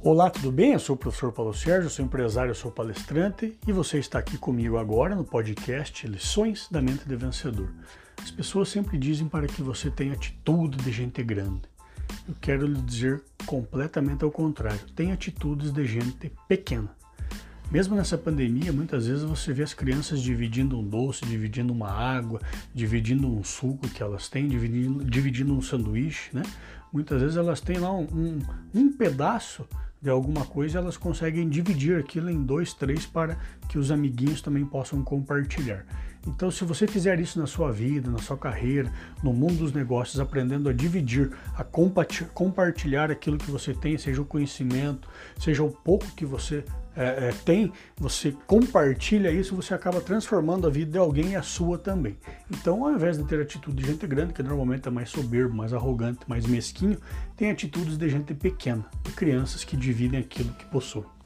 Olá, tudo bem? Eu sou o professor Paulo Sérgio, sou empresário, sou palestrante e você está aqui comigo agora no podcast Lições da Mente de Vencedor. As pessoas sempre dizem para que você tenha atitude de gente grande. Eu quero lhe dizer completamente ao contrário. Tem atitudes de gente pequena. Mesmo nessa pandemia, muitas vezes você vê as crianças dividindo um doce, dividindo uma água, dividindo um suco que elas têm, dividindo, dividindo um sanduíche, né? Muitas vezes elas têm lá um, um, um pedaço de alguma coisa, elas conseguem dividir aquilo em dois, três para que os amiguinhos também possam compartilhar. Então, se você fizer isso na sua vida, na sua carreira, no mundo dos negócios, aprendendo a dividir, a compartilhar aquilo que você tem, seja o conhecimento, seja o pouco que você é, é, tem, você compartilha isso, você acaba transformando a vida de alguém e a sua também. Então, ao invés de ter atitude de gente grande, que normalmente é mais soberbo, mais arrogante, mais mesquinho, tem atitudes de gente pequena, crianças que dividem aquilo que possuem.